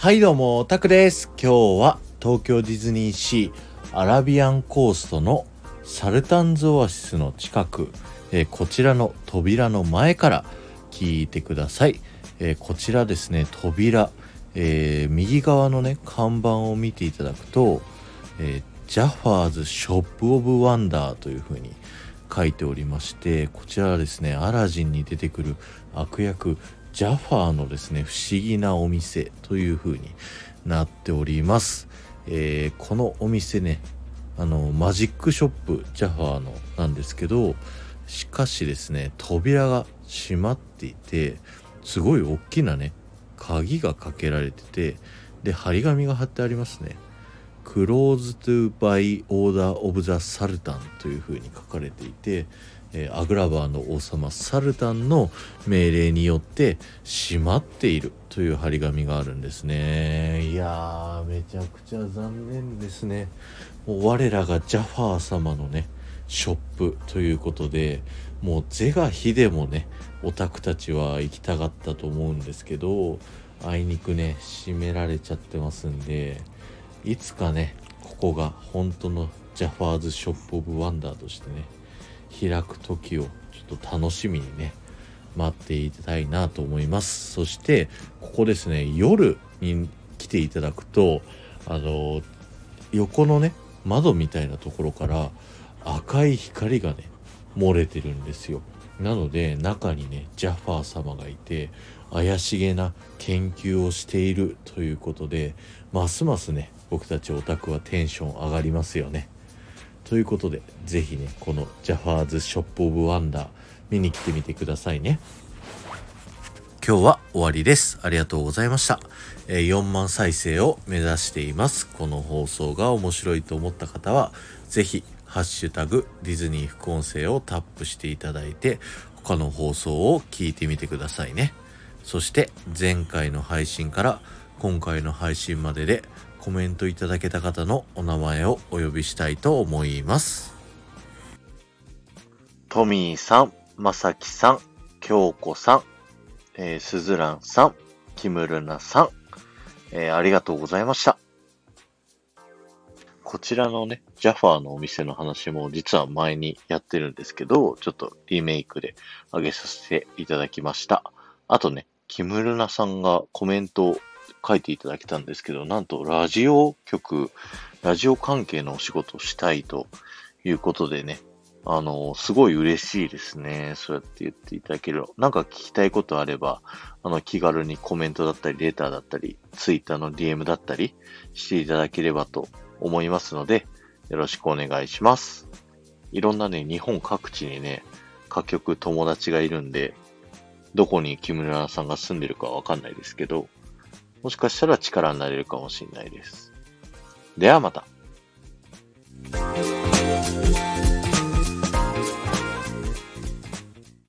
はいどうも、タクです。今日は東京ディズニーシーアラビアンコーストのサルタンズオアシスの近く、えーこちらの扉の前から聞いてください。えーこちらですね、扉、えー右側のね、看板を見ていただくと、え Jafar's Shop of Wonder というふうに書いておりましてこちらはですねアラジンに出てくる悪役ジャファーのですね不思議なお店という風になっております、えーこのお店ねあのマジックショップジャファーのなんですけどしかしですね扉が閉まっていてすごい大きなね鍵がかけられててで張り紙が貼ってありますね。Closed by Order of the Sultan というふうに書かれていて、えーアグラバーの王様サルタンの命令によって閉まっているという張り紙があるんですね。いやーめちゃくちゃ残念ですね。もう我らがジャファー様のねショップということでもう是が非でもねオタクたちは行きたがったと思うんですけどあいにくね閉められちゃってますんでいつかねここが本当のジャファーズショップオブワンダーとしてね開く時をちょっと楽しみにね待っていたいなと思います。そしてここですね夜に来ていただくとあの横のね窓みたいなところから赤い光がね漏れてるんですよ。なので中にねジャファー様がいて怪しげな研究をしているということでますますね僕たちオタクはテンション上がりますよね。ということでぜひねこの Jafar's Shop of Wonder 見に来てみてくださいね。今日は終わりです。ありがとうございました、えー4万再生を目指しています。この放送が面白いと思った方はぜひハッシュタグディズニー副音声をタップしていただいて他の放送を聞いてみてくださいね。そして前回の配信から今回の配信まででコメントいただけた方のお名前をお呼びしたいと思いますトミーさん、まさきさん、京子さん、えー、すずらんさん、キムルナさん、えーありがとうございました。こちらのね、ジャファーのお店の話も実は前にやってるんですけど、ちょっとリメイクで上げさせていただきました。あとね、キムルナさんがコメント書いていただけたんですけど、なんとラジオ局、ラジオ関係のお仕事をしたいということでね、あの、すごい嬉しいですね。そうやって言っていただける。なんか聞きたいことあれば、あの、気軽にコメントだったり、レターだったり、ツイッターの DM だったりしていただければと思いますので、よろしくお願いします。いろんなね、日本各地にね、各局友達がいるんで、どこに木村さんが住んでるかわかんないですけど、もしかしたら力になれるかもしれないです。ではまた。